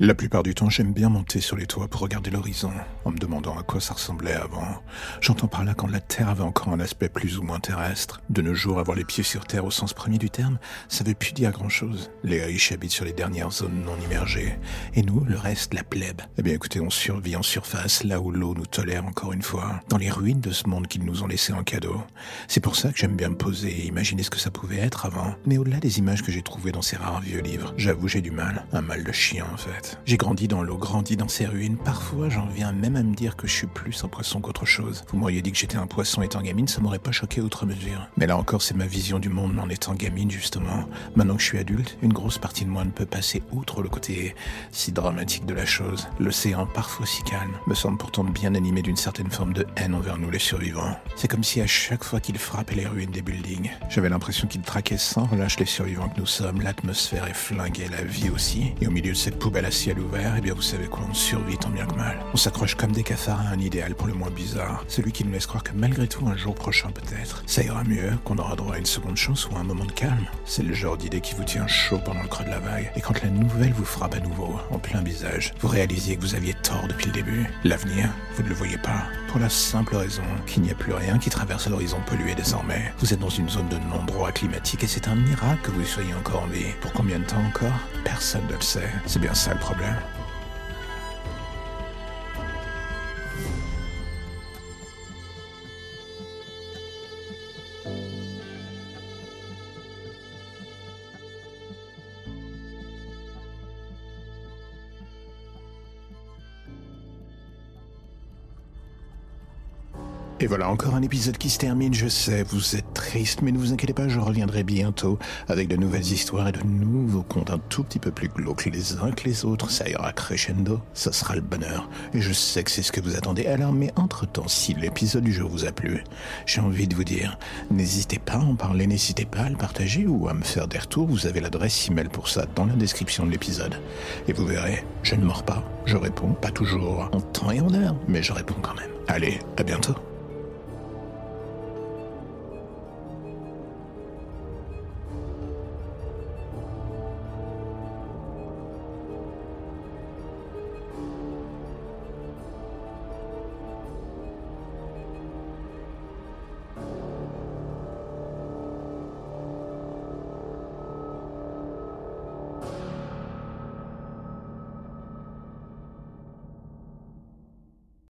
La plupart du temps, j'aime bien monter sur les toits pour regarder l'horizon, en me demandant à quoi ça ressemblait avant. J'entends par là quand la Terre avait encore un aspect plus ou moins terrestre. De nos jours, avoir les pieds sur Terre au sens premier du terme, ça veut plus dire grand-chose. Les riches habitent sur les dernières zones non immergées, et nous, le reste, la plèbe. Eh bien écoutez, on survit en surface, là où l'eau nous tolère encore une fois, dans les ruines de ce monde qu'ils nous ont laissé en cadeau. C'est pour ça que j'aime bien me poser et imaginer ce que ça pouvait être avant. Mais au-delà des images que j'ai trouvées dans ces rares vieux livres, j'avoue j'ai du mal. Un mal de chien en fait. J'ai grandi dans l'eau, grandi dans ces ruines. Parfois, j'en viens même à me dire que je suis plus un poisson qu'autre chose. Vous m'auriez dit que j'étais un poisson étant gamine, ça m'aurait pas choqué outre mesure. Mais là encore, c'est ma vision du monde en étant gamine, justement. Maintenant que je suis adulte, une grosse partie de moi ne peut passer outre le côté si dramatique de la chose. L'océan, parfois si calme, me semble pourtant bien animé d'une certaine forme de haine envers nous les survivants. C'est comme si à chaque fois qu'il frappait les ruines des buildings, j'avais l'impression qu'il traquait sans relâche les survivants que nous sommes. L'atmosphère est flinguée, la vie aussi. Et au milieu de cette poubelle ciel ouvert, eh bien vous savez quoi, on survit tant bien que mal. On s'accroche comme des cafards à un idéal pour le moins bizarre, celui qui nous laisse croire que malgré tout, un jour prochain peut-être, ça ira mieux, qu'on aura droit à une seconde chance ou à un moment de calme. C'est le genre d'idée qui vous tient chaud pendant le creux de la vague, et quand la nouvelle vous frappe à nouveau, en plein visage, vous réalisez que vous aviez tort depuis le début. L'avenir, vous ne le voyez pas, pour la simple raison qu'il n'y a plus rien qui traverse l'horizon pollué désormais. Vous êtes dans une zone de non-droit climatique et c'est un miracle que vous soyez encore en vie. Pour combien de temps encore? Personne ne le sait. C'est bien ça le problème. Et voilà encore un épisode qui se termine, je sais, vous êtes triste, mais ne vous inquiétez pas, je reviendrai bientôt avec de nouvelles histoires et de nouveaux contes un tout petit peu plus glauques les uns que les autres, ça ira crescendo, ça sera le bonheur, et je sais que c'est ce que vous attendez. Alors, mais entre-temps, si l'épisode du jour vous a plu, j'ai envie de vous dire, n'hésitez pas à en parler, n'hésitez pas à le partager ou à me faire des retours, vous avez l'adresse email pour ça dans la description de l'épisode. Et vous verrez, je ne mords pas, je réponds, pas toujours en temps et en heure, mais je réponds quand même. Allez, à bientôt.